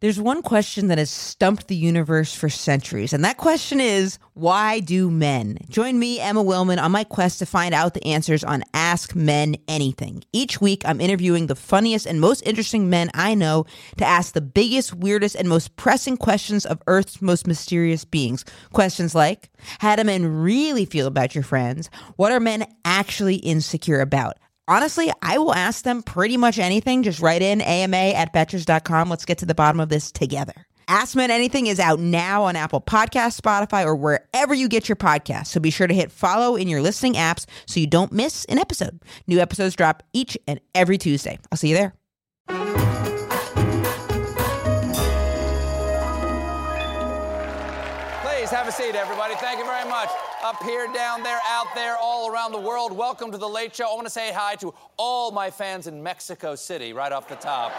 There's one question that has stumped the universe for centuries, and that question is why do men? Join me, Emma Willmann, on my quest to find out the answers on Ask Men Anything. Each week, I'm interviewing the funniest and most interesting men I know to ask the biggest, weirdest, and most pressing questions of Earth's most mysterious beings. Questions like How do men really feel about your friends? What are men actually insecure about? Honestly, I will ask them pretty much anything. Just write in ama at betches.com. Let's get to the bottom of this together. Ask Men Anything is out now on Apple Podcasts, Spotify, or wherever you get your podcasts. So be sure to hit follow in your listening apps so you don't miss an episode. New episodes drop each and every Tuesday. I'll see you there. Please have a seat, everybody. Thank you very much. Up here, down there, out there, all around the world. Welcome to The Late Show. I want to say hi to all my fans in Mexico City right off the top.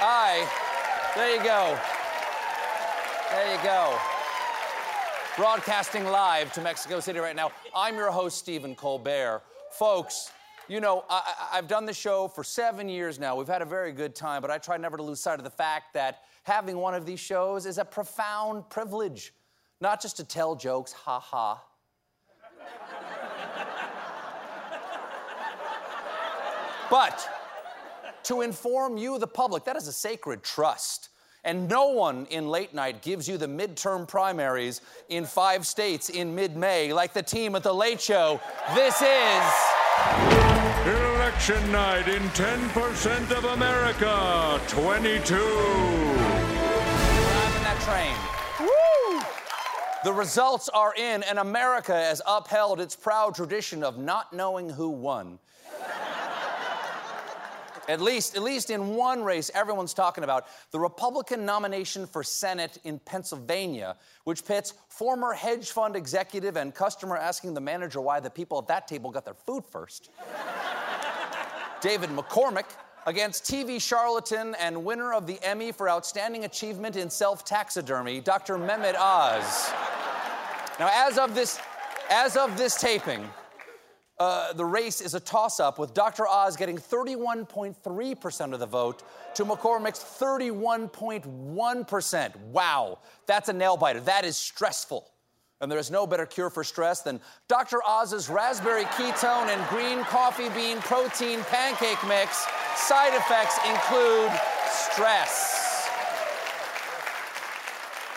Hi. There you go. There you go. Broadcasting live to Mexico City right now. I'm your host, Stephen Colbert. Folks, you know, I, have done the show for seven years now. We've had a very good time, but I try never to lose sight of the fact that having one of these shows is a profound privilege. Not just to tell jokes, ha ha. but to inform you, the public. That is a sacred trust. And no one in late night gives you the midterm primaries in five states in mid May like the team at The Late Show. This is. Election night in 10% of America, 22. I'm in that train. Woo! The results are in, and America has upheld its proud tradition of not knowing who won. At least, at least in one race everyone's talking about, the Republican nomination for Senate in Pennsylvania, which pits former hedge fund executive and customer asking the manager why the people at that table got their food first. David McCormick against TV charlatan and winner of the Emmy for Outstanding Achievement in Self Taxidermy, Dr. Mehmet Oz. Now, as of this, as of this taping, uh, the race is a toss up with Dr. Oz getting 31.3% of the vote to McCormick's 31.1%. Wow, that's a nail biter. That is stressful. And there is no better cure for stress than Dr. Oz's raspberry ketone and green coffee bean protein pancake mix. Side effects include stress.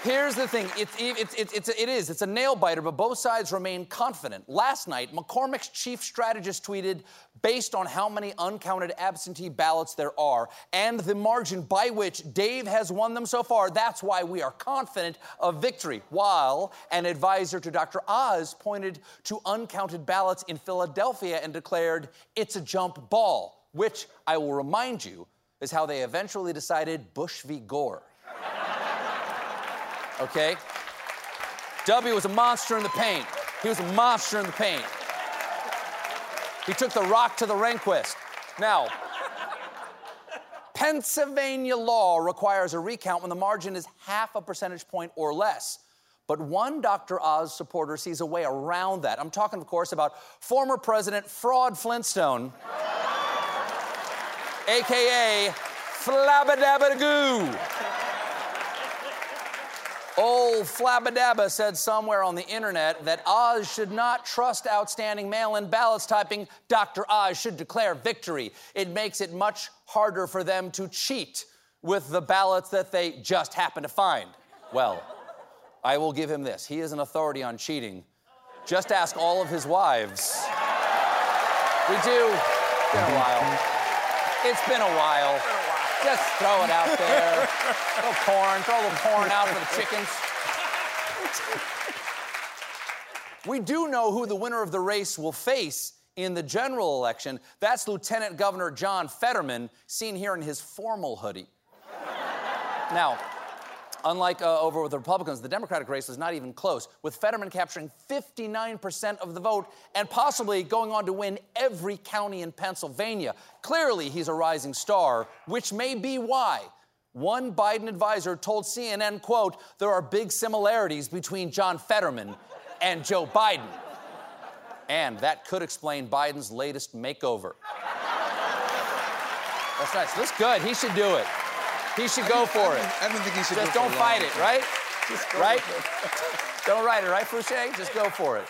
Here's the thing it's, it's, it's, it's, it is, it's a nail biter, but both sides remain confident. Last night, McCormick's chief strategist tweeted based on how many uncounted absentee ballots there are and the margin by which Dave has won them so far, that's why we are confident of victory. While an advisor to Dr. Oz pointed to uncounted ballots in Philadelphia and declared it's a jump ball, which I will remind you is how they eventually decided Bush v. Gore okay? W was a monster in the paint. He was a monster in the paint. He took the rock to the Rehnquist. Now, Pennsylvania law requires a recount when the margin is half a percentage point or less. But one Dr. Oz supporter sees a way around that. I'm talking, of course, about former President Fraud Flintstone, AKA Flabadabadagoo. Old Flabadabba said somewhere on the internet that Oz should not trust outstanding mail in ballots, typing, Dr. Oz should declare victory. It makes it much harder for them to cheat with the ballots that they just happen to find. Well, I will give him this. He is an authority on cheating. Just ask all of his wives. We do. It's been a while. It's been a while. Just throw it out there. Throw corn, throw a little corn out for the chickens. We do know who the winner of the race will face in the general election. That's Lieutenant Governor John Fetterman, seen here in his formal hoodie. now, Unlike uh, over with the Republicans, the Democratic race is not even close, with Fetterman capturing 59% of the vote and possibly going on to win every county in Pennsylvania. Clearly, he's a rising star, which may be why one Biden advisor told CNN, quote, there are big similarities between John Fetterman and Joe Biden. And that could explain Biden's latest makeover. That's nice. Looks good. He should do it. He should go for it. I don't think he should. Just go don't fight it, right? Right? don't write it, right, Fouché? Just go for it.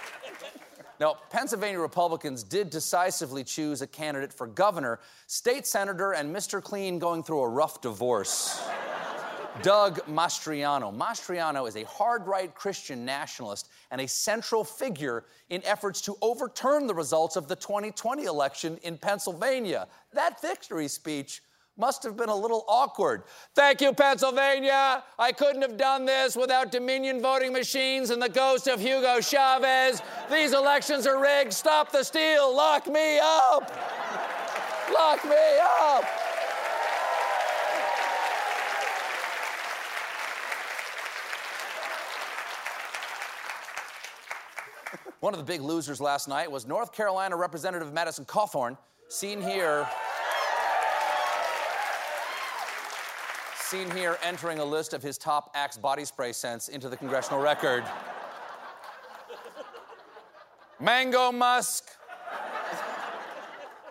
Now, Pennsylvania Republicans did decisively choose a candidate for governor, state senator, and Mr. Clean going through a rough divorce. Doug Mastriano. Mastriano is a hard right Christian nationalist and a central figure in efforts to overturn the results of the 2020 election in Pennsylvania. That victory speech must have been a little awkward. Thank you, Pennsylvania. I couldn't have done this without Dominion voting machines and the ghost of Hugo Chavez. These elections are rigged. Stop the steal. Lock me up. Lock me up. One of the big losers last night was North Carolina Representative Madison Cawthorn, seen here. Seen here entering a list of his top Axe body spray scents into the congressional record. Mango musk.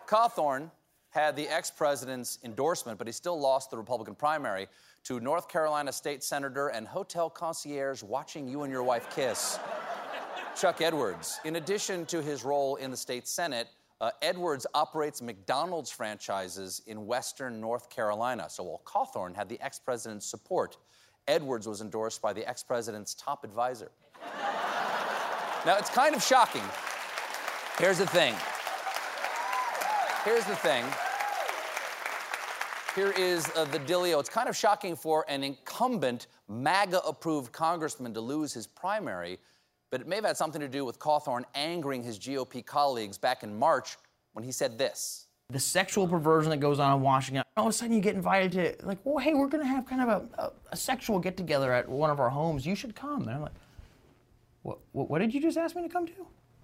Cawthorn had the ex president's endorsement, but he still lost the Republican primary to North Carolina state senator and hotel concierge watching you and your wife kiss. Chuck Edwards. In addition to his role in the state Senate, uh, Edwards operates McDonald's franchises in Western North Carolina. So while Cawthorn had the ex president's support, Edwards was endorsed by the ex president's top advisor. now, it's kind of shocking. Here's the thing. Here's the thing. Here is uh, the dealio. It's kind of shocking for an incumbent, MAGA approved congressman to lose his primary, but it may have had something to do with Cawthorn angering his GOP colleagues back in March when he said this. the sexual perversion that goes on in Washington. All of a sudden, you get invited to like, well, hey, we're gonna have kind of a, a, a sexual get together at one of our homes. You should come. And I'm like, what, what, what did you just ask me to come to?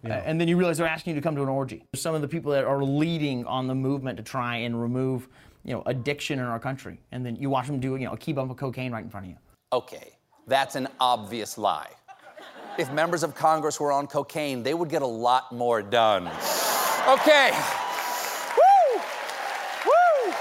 Uh, and then you realize they're asking you to come to an orgy. Some of the people that are leading on the movement to try and remove, you know, addiction in our country, and then you watch them do, you know, a key bump of cocaine right in front of you. Okay, that's an obvious lie. If members of Congress were on cocaine, they would get a lot more done. Okay. Woo! Woo!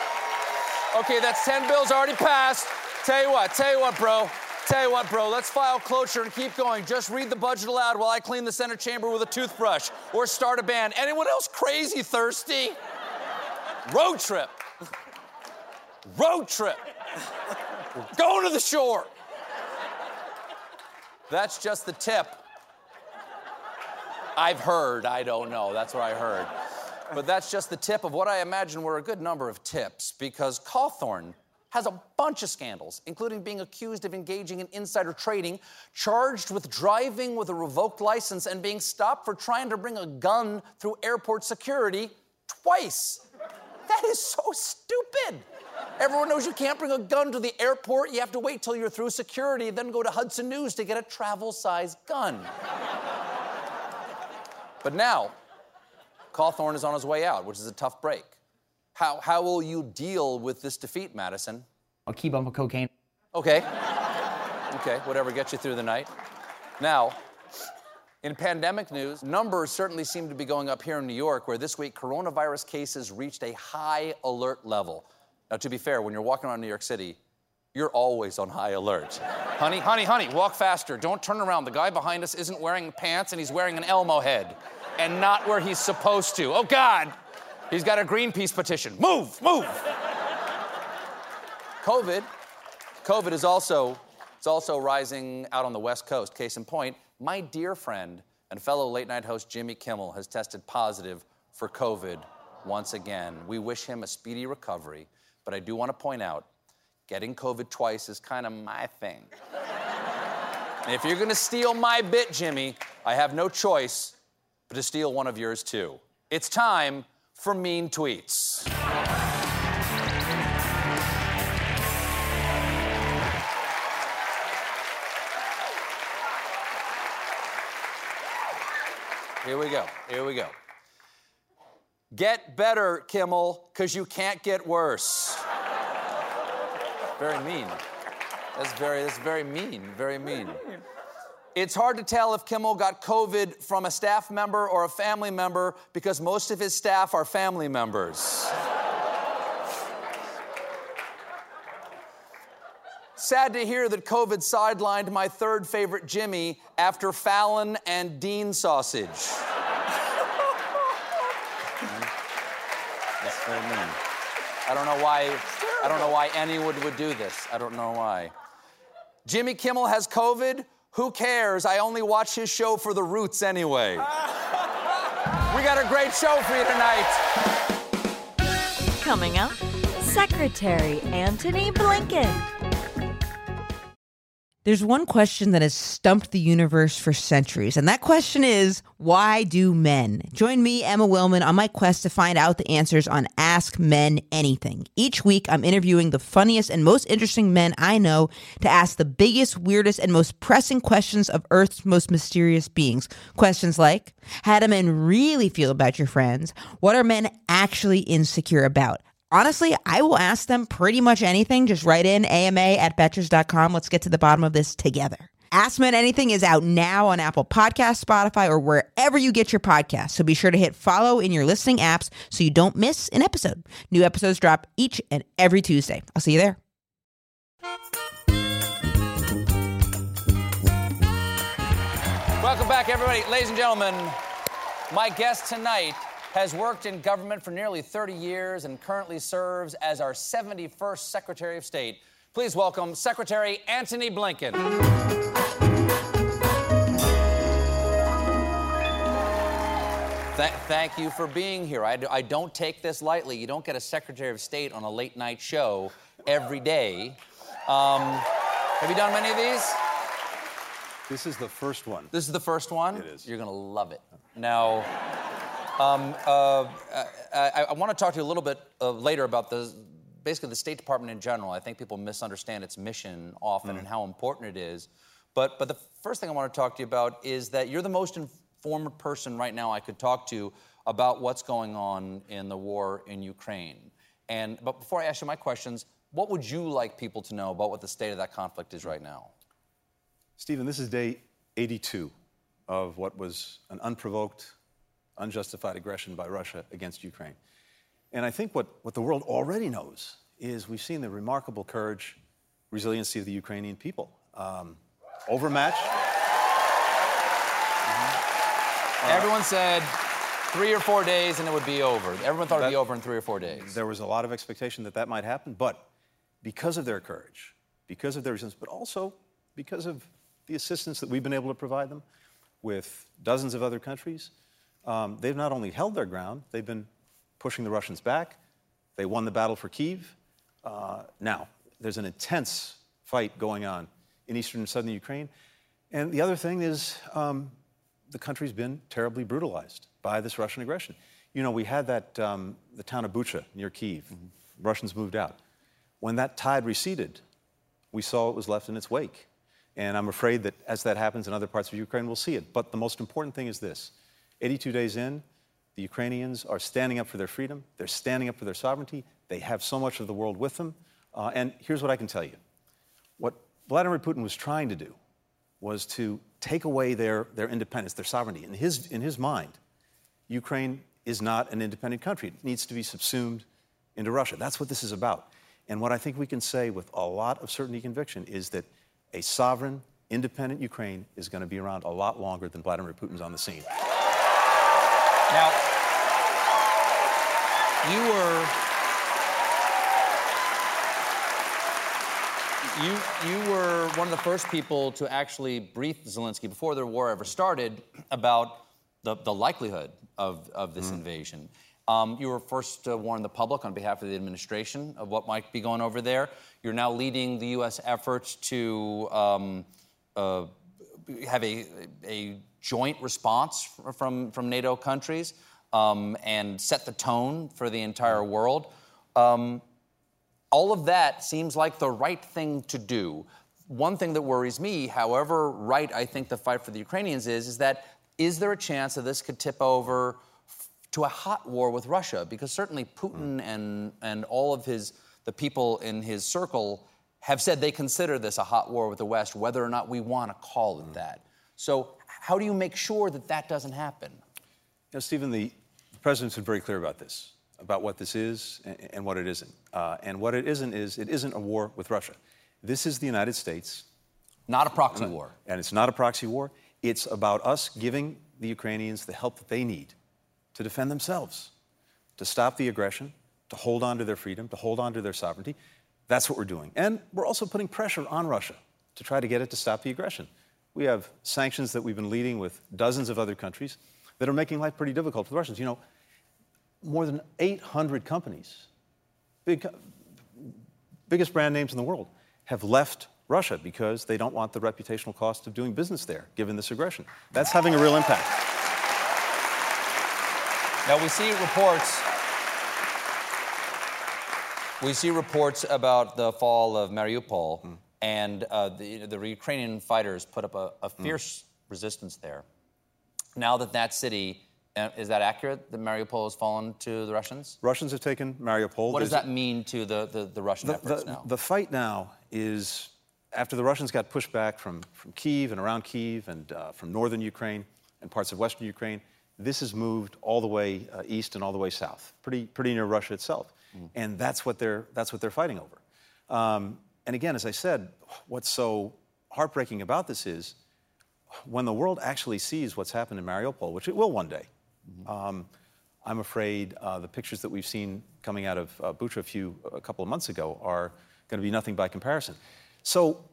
Okay, that's 10 bills already passed. Tell you what, tell you what, bro. Tell you what, bro, let's file cloture and keep going. Just read the budget aloud while I clean the Senate chamber with a toothbrush or start a band. Anyone else crazy thirsty? Road trip. Road trip. Going to the shore. That's just the tip. I've heard, I don't know, that's what I heard. But that's just the tip of what I imagine were a good number of tips because Cawthorn has a bunch of scandals, including being accused of engaging in insider trading, charged with driving with a revoked license, and being stopped for trying to bring a gun through airport security twice. That is so stupid. Everyone knows you can't bring a gun to the airport. You have to wait till you're through security, then go to Hudson News to get a travel sized gun. but now, Cawthorn is on his way out, which is a tough break. How, how will you deal with this defeat, Madison? A key bump of cocaine. Okay. Okay, whatever gets you through the night. Now, in pandemic news, numbers certainly seem to be going up here in New York, where this week coronavirus cases reached a high alert level. Now, to be fair, when you're walking around New York City, you're always on high alert. honey, honey, honey, walk faster. Don't turn around. The guy behind us isn't wearing pants and he's wearing an Elmo head and not where he's supposed to. Oh, God, he's got a Greenpeace petition. Move, move. COVID, COVID is also, it's also rising out on the West Coast. Case in point, my dear friend and fellow late night host Jimmy Kimmel has tested positive for COVID once again. We wish him a speedy recovery, but I do want to point out getting COVID twice is kind of my thing. if you're going to steal my bit, Jimmy, I have no choice but to steal one of yours too. It's time for mean tweets. Here we go. Here we go. Get better, Kimmel, because you can't get worse. very mean. That's very, that's very mean. Very mean. It's hard to tell if Kimmel got COVID from a staff member or a family member because most of his staff are family members. Sad to hear that COVID sidelined my third favorite Jimmy after Fallon and Dean sausage. Mean. I don't know why. I don't know why anyone would do this. I don't know why. Jimmy Kimmel has COVID. Who cares? I only watch his show for the roots anyway. we got a great show for you tonight. Coming up, Secretary Antony Blinken. There's one question that has stumped the universe for centuries, and that question is why do men? Join me, Emma Willmann, on my quest to find out the answers on Ask Men Anything. Each week, I'm interviewing the funniest and most interesting men I know to ask the biggest, weirdest, and most pressing questions of Earth's most mysterious beings. Questions like How do men really feel about your friends? What are men actually insecure about? Honestly, I will ask them pretty much anything. Just write in ama at betches.com. Let's get to the bottom of this together. Ask Men Anything is out now on Apple Podcasts, Spotify, or wherever you get your podcasts. So be sure to hit follow in your listening apps so you don't miss an episode. New episodes drop each and every Tuesday. I'll see you there. Welcome back, everybody. Ladies and gentlemen, my guest tonight has worked in government for nearly 30 years and currently serves as our 71st Secretary of State. Please welcome Secretary Antony Blinken. Th- thank you for being here. I, d- I don't take this lightly. You don't get a Secretary of State on a late night show every day. Um, have you done many of these? This is the first one. This is the first one? It is. You're going to love it. Now, um, uh, I, I want to talk to you a little bit uh, later about the basically the State Department in general. I think people misunderstand its mission often and how important it is. But but the first thing I want to talk to you about is that you're the most informed person right now I could talk to about what's going on in the war in Ukraine. And but before I ask you my questions, what would you like people to know about what the state of that conflict is right now? Stephen, this is day 82 of what was an unprovoked, unjustified aggression by Russia against Ukraine. And I think what, what the world already knows is we've seen the remarkable courage, resiliency of the Ukrainian people. Um, overmatched. Everyone said three or four days and it would be over. Everyone thought it would be over in three or four days. There was a lot of expectation that that might happen, but because of their courage, because of their resilience, but also because of the assistance that we've been able to provide them with dozens of other countries, um, they've not only held their ground, they've been pushing the Russians back. They won the battle for Kiev. Uh, now, there's an intense fight going on in eastern and southern Ukraine. And the other thing is, um, the country's been terribly brutalized by this Russian aggression. You know, we had that, um, the town of Bucha near Kiev. Russians moved out. When that tide receded, we saw what was left in its wake. And I'm afraid that as that happens in other parts of Ukraine, we'll see it. But the most important thing is this 82 days in, the Ukrainians are standing up for their freedom, they're standing up for their sovereignty, they have so much of the world with them. Uh, and here's what I can tell you what Vladimir Putin was trying to do was to take away their, their independence, their sovereignty. In his, in his mind, Ukraine is not an independent country. It needs to be subsumed into Russia. That's what this is about. And what I think we can say with a lot of certainty and conviction is that a sovereign, independent Ukraine is going to be around a lot longer than Vladimir Putin's on the scene. Now, you were you you were one of the first people to actually brief Zelensky before the war ever started about the, the likelihood of, of this invasion. Um, you were first to warn the public on behalf of the administration of what might be going over there. You're now leading the U.S. efforts to um, uh, have a, a joint response from, from NATO countries um, and set the tone for the entire world. Um, all of that seems like the right thing to do. One thing that worries me, however right I think the fight for the Ukrainians is, is that is there a chance that this could tip over to a hot war with Russia? Because certainly Putin and, and all of his the people in his circle have said they consider this a hot war with the West, whether or not we want to call it that. So how do you make sure that that doesn't happen? You know, Stephen, the, the president's been very clear about this, about what this is and, and what it isn't. Uh, and what it isn't is it isn't a war with Russia. This is the United States, Not a proxy war. and it's not a proxy war. It's about us giving the Ukrainians the help that they need to defend themselves, to stop the aggression, to hold on to their freedom, to hold on to their sovereignty. That's what we're doing. And we're also putting pressure on Russia to try to get it to stop the aggression. We have sanctions that we've been leading with dozens of other countries that are making life pretty difficult for the Russians. You know, more than 800 companies, big, biggest brand names in the world, have left Russia because they don't want the reputational cost of doing business there, given this aggression. That's having a real impact. Now we see reports. We see reports about the fall of Mariupol, Hmm. And uh, the, the Ukrainian fighters put up a, a Hmm. fierce resistance there. Now that that city, uh, is that accurate? That Mariupol has fallen to the Russians? Russians have taken Mariupol. What does that mean to the, the, the Russian the, efforts the- now? the fight now is after the Russians got pushed back from, from Kiev and around Kiev and uh, from northern Ukraine and parts of western Ukraine, this has moved all the way uh, east and all the way south, pretty, pretty near Russia itself. And that's what they're, that's what they're fighting over. Um, and again, as I said, what's so heartbreaking about this is when the world actually sees what's happened in Mariupol, which it will one day, um, I'm afraid uh, the pictures that we've seen coming out of uh, Bucha a few, a couple of months ago are going to be nothing by comparison. So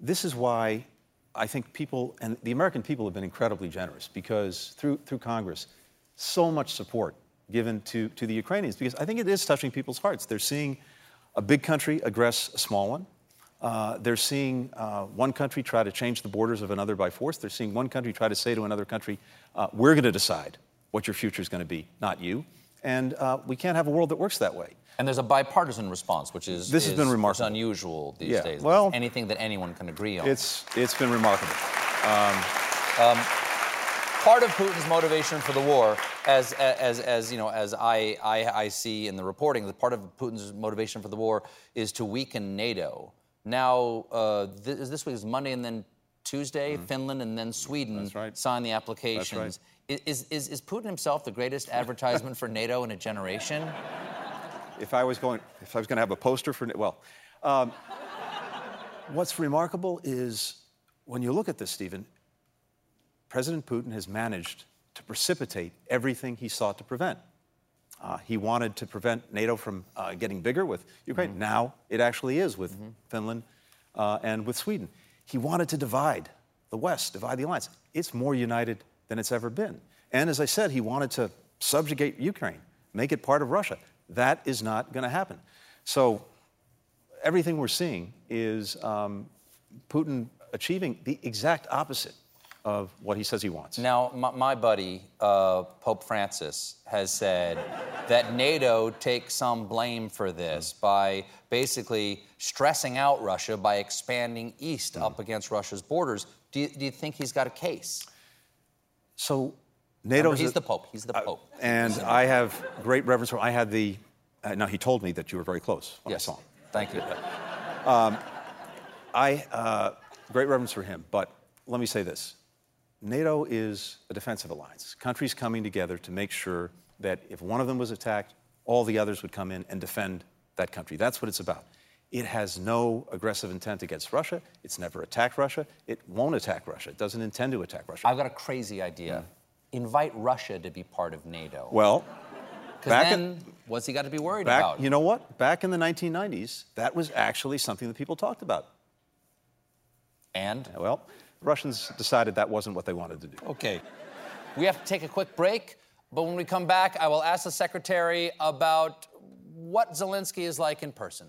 this is why I think people, and the American people have been incredibly generous because through, through Congress, so much support given to, to the Ukrainians because I think it is touching people's hearts. They're seeing a big country aggress a small one. Uh, they're seeing uh, one country try to change the borders of another by force. They're seeing one country try to say to another country, uh, we're going to decide what your future is going to be, not you. And uh, we can't have a world that works that way. and there's a bipartisan response, which is, This has been remarkable. unusual these Yeah, days. well- anything that anyone can agree on. It's, it's been remarkable. Part of Putin's motivation for the war, as as as you know, as I I, I see in the reporting, that part of Putin's motivation for the war is to weaken NATO. Now, uh, th- this week is Monday and then Tuesday, Finland and then Sweden. Right. sign the applications. I- Is, is, is Putin himself the greatest advertisement for NATO in a generation? if I was going, if I was going to have a poster for, well, um, what's remarkable is when you look at this, Stephen, President Putin has managed to precipitate everything he sought to prevent. Uh, he wanted to prevent NATO from uh, getting bigger with Ukraine. Now it actually is with Finland uh, and with Sweden. He wanted to divide the West, divide the alliance. It's more united than it's ever been. And as I said, he wanted to subjugate Ukraine, make it part of Russia. That is not going to happen. So everything we're seeing is um, Putin achieving the exact opposite of what he says he wants. Now, my, my buddy, uh, Pope Francis, has said that NATO takes some blame for this by basically stressing out Russia by expanding east up against Russia's borders. Do you, do you think he's got a case? So NATO he's the Pope. He's the Pope. and I have great reverence for. I had the. Uh, now he told me that you were very close when yes. I saw him. Thank you. I uh, great reverence for him, but let me say this: NATO is a defensive alliance. Countries coming together to make sure that if one of them was attacked, all the others would come in and defend that country. That's what it's about. It has no aggressive intent against Russia. It's never attacked Russia. It won't attack Russia. It doesn't intend to attack Russia. I've got a crazy idea. Hmm. Invite Russia to be part of NATO. well, back then, in- what's he got to be worried back, about? you know what? Back in the 1990s, that was actually something that people talked about. and? Well, Russians decided that wasn't what they wanted to do. Okay. We have to take a quick break, but when we come back, I will ask the secretary about what Zelensky is like in person.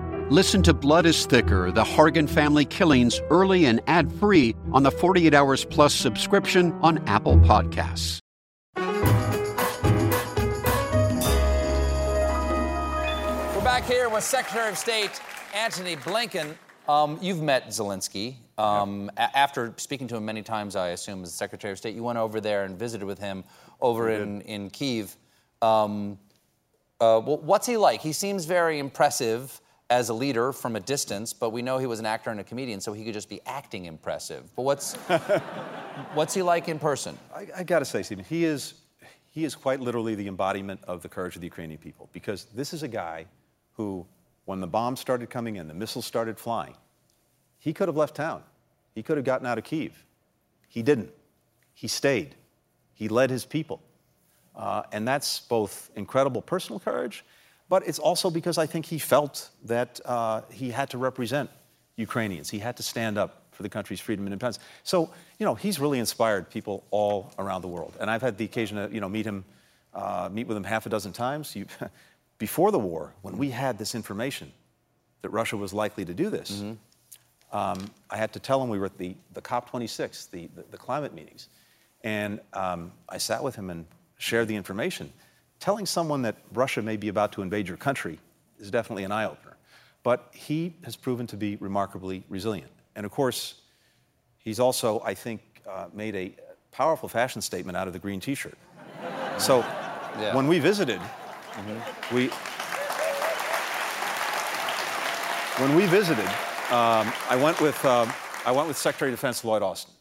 Listen to Blood is Thicker The Hargan Family Killings early and ad free on the 48 Hours Plus subscription on Apple Podcasts. We're back here with Secretary of State Antony Blinken. Um, you've met Zelensky. Um, a- after speaking to him many times, I assume, as Secretary of State, you went over there and visited with him over in, in Kiev. Um, uh, wh- what's he like? He seems very impressive as a leader from a distance, but we know he was an actor and a comedian, so he could just be acting impressive. But what's what's he like in person? I, I got to say, Stephen, he is, he is quite literally the embodiment of the courage of the Ukrainian people because this is a guy who, when the bombs started coming in, the missiles started flying, he could have left town. He could have gotten out of Kiev. He didn't. He stayed. He led his people. Uh, and that's both incredible personal courage, but it's also because I think he felt that uh, he had to represent Ukrainians. He had to stand up for the country's freedom and independence. So, you know, he's really inspired people all around the world. And I've had the occasion to, you know, meet him, uh, meet with him half a dozen times. You, before the war, when we had this information that Russia was likely to do this, um, I had to tell him we were at the, the COP26, the, the, the climate meetings. And um, I sat with him and shared the information. Telling someone that Russia may be about to invade your country is definitely an eye opener. But he has proven to be remarkably resilient. And of course, he's also, I think, uh, made a powerful fashion statement out of the green t shirt. So Yeah. when we visited, we, when we visited, um, I went with um, I went with Secretary of Defense Lloyd Austin.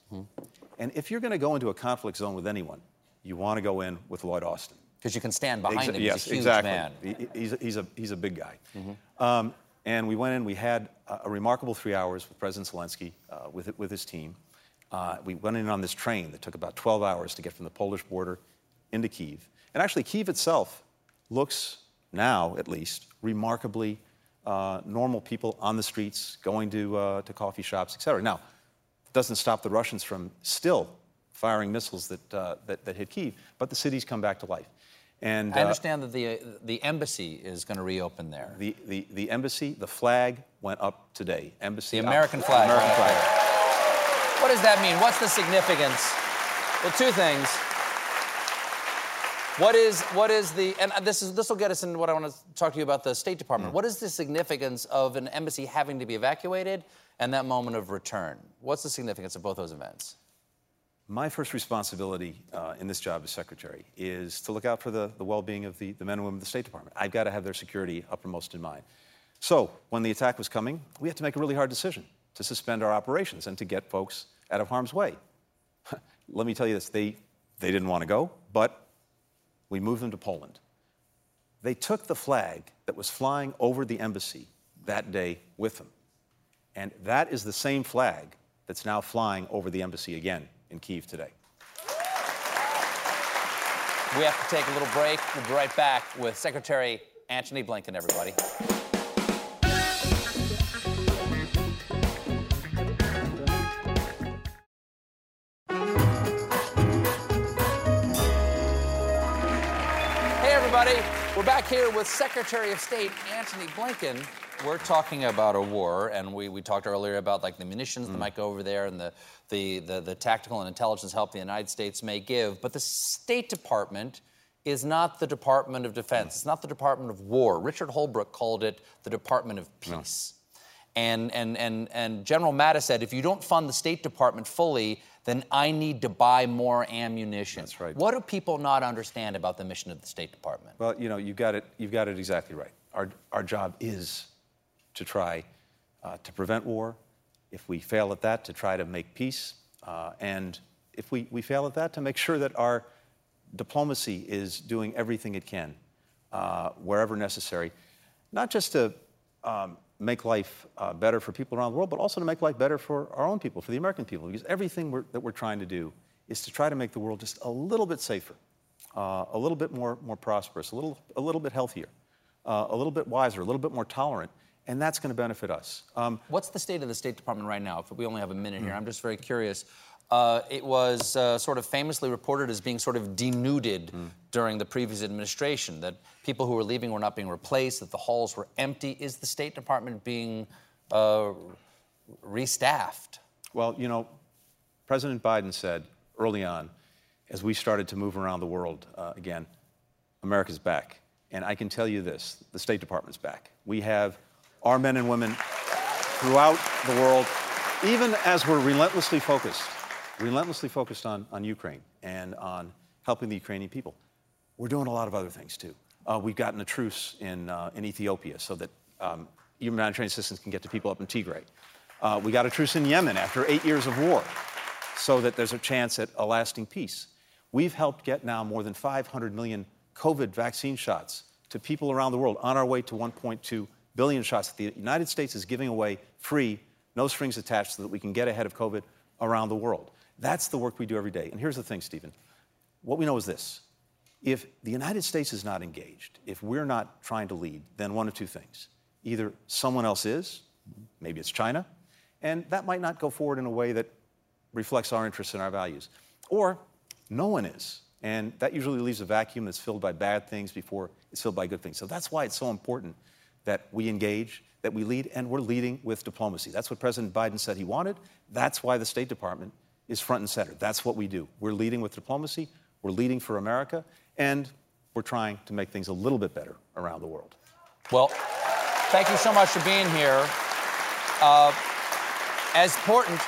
And if you're going to go into a conflict zone with anyone, you want to go in with Lloyd Austin. Because you can stand behind Exa- him. yes, He's a huge exactly. man. He- He's, a, he's, a, he's a big guy. Um, and we went in, we had a, a remarkable three hours with President Zelensky, uh, with, with his team. Uh, we went in on this train that took about 12 hours to get from the Polish border into Kiev. And actually, Kiev itself looks now, at least, remarkably uh, normal people on the streets, going to, uh, to coffee shops, et cetera. Now, it doesn't stop the Russians from still firing missiles that, uh, that, that hit Kiev, but the city's come back to life. And I uh, understand that the, the embassy is going to reopen there. the, the, the embassy, the flag went up today. Embassy. The up. American flag. American right flag. What does that mean? What's the significance? Well, two things. What is what is the and this is this will get us into what I want to talk to you about the State Mm. Department. What is the significance of an embassy having to be evacuated and that moment of return? What's the significance of both those events? My first responsibility uh, in this job as secretary is to look out for the, the well being of the, the men and women of the State Department. I've got to have their security uppermost in mind. So, when the attack was coming, we had to make a really hard decision to suspend our operations and to get folks out of harm's way. Let me tell you this they, they didn't want to go, but we moved them to Poland. They took the flag that was flying over the embassy that day with them. And that is the same flag that's now flying over the embassy again in Kiev today. We have to take a little break. We'll be right back with Secretary Antony Blinken, everybody. Hey, everybody. We're back here with Secretary of State Antony Blinken. We're talking about a war, and we, we talked earlier about like the munitions that mm. might go over there and the, the, the, the tactical and intelligence help the United States may give. But the State Department is not the Department of Defense. Mm. It's not the Department of War. Richard Holbrooke called it the Department of Peace. And, and, and, and General Mattis said, if you don't fund the State Department fully, then I need to buy more ammunition. That's right. What do people not understand about the mission of the State Department? Well, you know, you've got it, you've got it exactly right. Our, our job is to try uh, to prevent war. If we fail at that, to try to make peace. Uh, and if we, we fail at that, to make sure that our diplomacy is doing everything it can, uh, wherever necessary, not just to um, make life uh, better for people around the world, but also to make life better for our own people, for the American people. Because everything we're, that we're trying to do is to try to make the world just a little bit safer, uh, a little bit more, more prosperous, a little, a little bit healthier, uh, a little bit wiser, a little bit more tolerant. And that's going to benefit us. Um, What's the state of the State Department right now? If we only have a minute here, I'm just very curious. Uh, it was uh, sort of famously reported as being sort of denuded during the previous administration, that people who were leaving were not being replaced, that the halls were empty. Is the State Department being uh, restaffed? Well, you know, President Biden said early on, as we started to move around the world uh, again, America's back. And I can tell you this the State Department's back. We have our men and women. throughout the world, even as we're relentlessly focused, relentlessly focused on, on Ukraine and on helping the Ukrainian people. We're doing a lot of other things too. Uh, we've gotten a truce in, uh, in Ethiopia so that um, humanitarian assistance can get to people up in Tigray. Uh, we got a truce in Yemen after eight years of war so that there's a chance at a lasting peace. We've helped get now more than 500 million COVID vaccine shots to people around the world on our way to 1.2 billion shots that the United States is giving away free, no strings attached, so that we can get ahead of COVID around the world. That's the work we do every day. And here's the thing, Stephen. What we know is this if the United States is not engaged, if we're not trying to lead, then one of two things. Either someone else is, maybe it's China, and that might not go forward in a way that reflects our interests and our values. Or no one is. And that usually leaves a vacuum that's filled by bad things before it's filled by good things. So that's why it's so important that we engage, that we lead, and we're leading with diplomacy. That's what President Biden said he wanted. That's why the State Department is front and center. That's what we do. We're leading with diplomacy, we're leading for America, and we're trying to make things a little bit better around the world. Well, thank you so much for being here. Uh, as important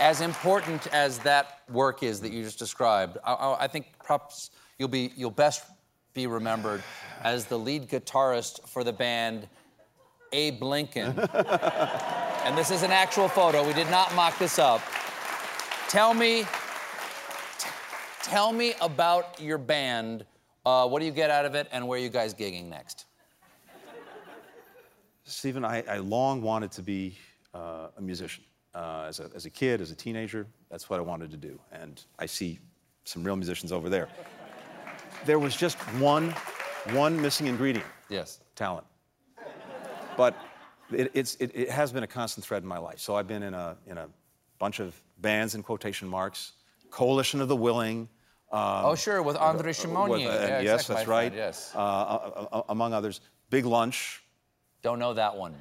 as important as that work is that you just described, I, I, think perhaps you'll be you'll best be remembered as the lead guitarist for the band ABlinken. and this is an actual photo. We did not mock this up. Tell me, tell me about your band. Uh, what do you get out of it, and where are you guys gigging next? Stephen, I, I long wanted to be uh, a musician. Uh, as, a, as a kid, as a teenager, that's what I wanted to do. And I see some real musicians over there. There was just one, one missing ingredient. Yes. Talent. But it, it's, it, it has been a constant thread in my life. So I've been in a, in a bunch of bands in quotation marks, Coalition of the Willing. Um, oh, sure, with Andre Shimonier. Uh, yeah, yes, that's right. Friend, yes. Uh, uh, uh, among others. Big Lunch. Don't know that one.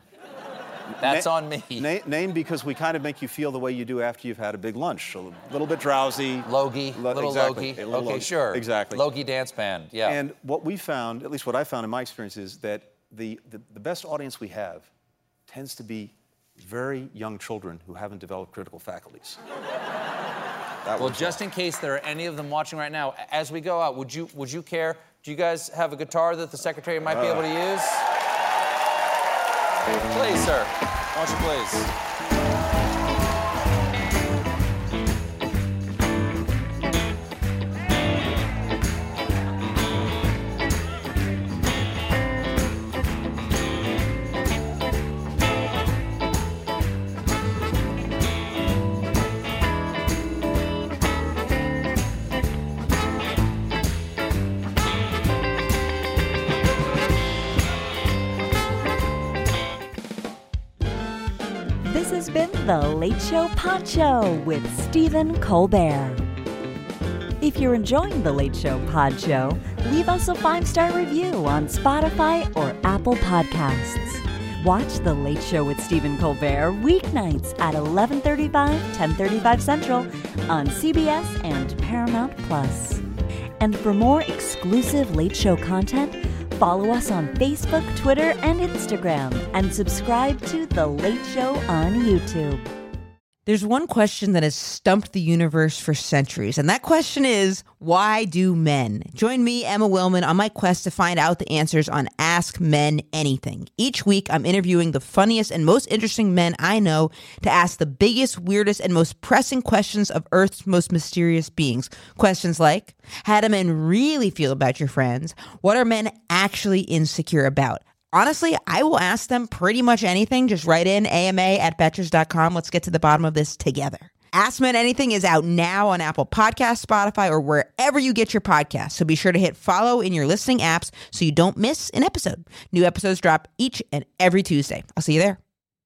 That's na- on me. Na- name because we kind of make you feel the way you do after you've had a big lunch. A little bit drowsy. Logie. Lo- little exactly. Logie. Little okay, Logie. sure. Exactly. Logie dance band. Yeah. And what we found, at least what I found in my experience, is that the, the, the best audience we have tends to be very young children who haven't developed critical faculties. well, just in case there are any of them watching right now, as we go out, would you would you care? Do you guys have a guitar that the secretary might uh. be able to use? Please, sir. Why don't you please? Pod Show with Stephen Colbert. If you're enjoying The Late Show Pod Show, leave us a five star review on Spotify or Apple Podcasts. Watch The Late Show with Stephen Colbert weeknights at 11:35, 10:35 Central on CBS and Paramount Plus. And for more exclusive Late Show content, follow us on Facebook, Twitter, and Instagram, and subscribe to The Late Show on YouTube. There's one question that has stumped the universe for centuries, and that question is why do men? Join me, Emma Willmann, on my quest to find out the answers on Ask Men Anything. Each week, I'm interviewing the funniest and most interesting men I know to ask the biggest, weirdest, and most pressing questions of Earth's most mysterious beings. Questions like How do men really feel about your friends? What are men actually insecure about? Honestly, I will ask them pretty much anything. Just write in ama at betches.com. Let's get to the bottom of this together. Ask Men Anything is out now on Apple Podcast, Spotify, or wherever you get your podcasts. So be sure to hit follow in your listening apps so you don't miss an episode. New episodes drop each and every Tuesday. I'll see you there.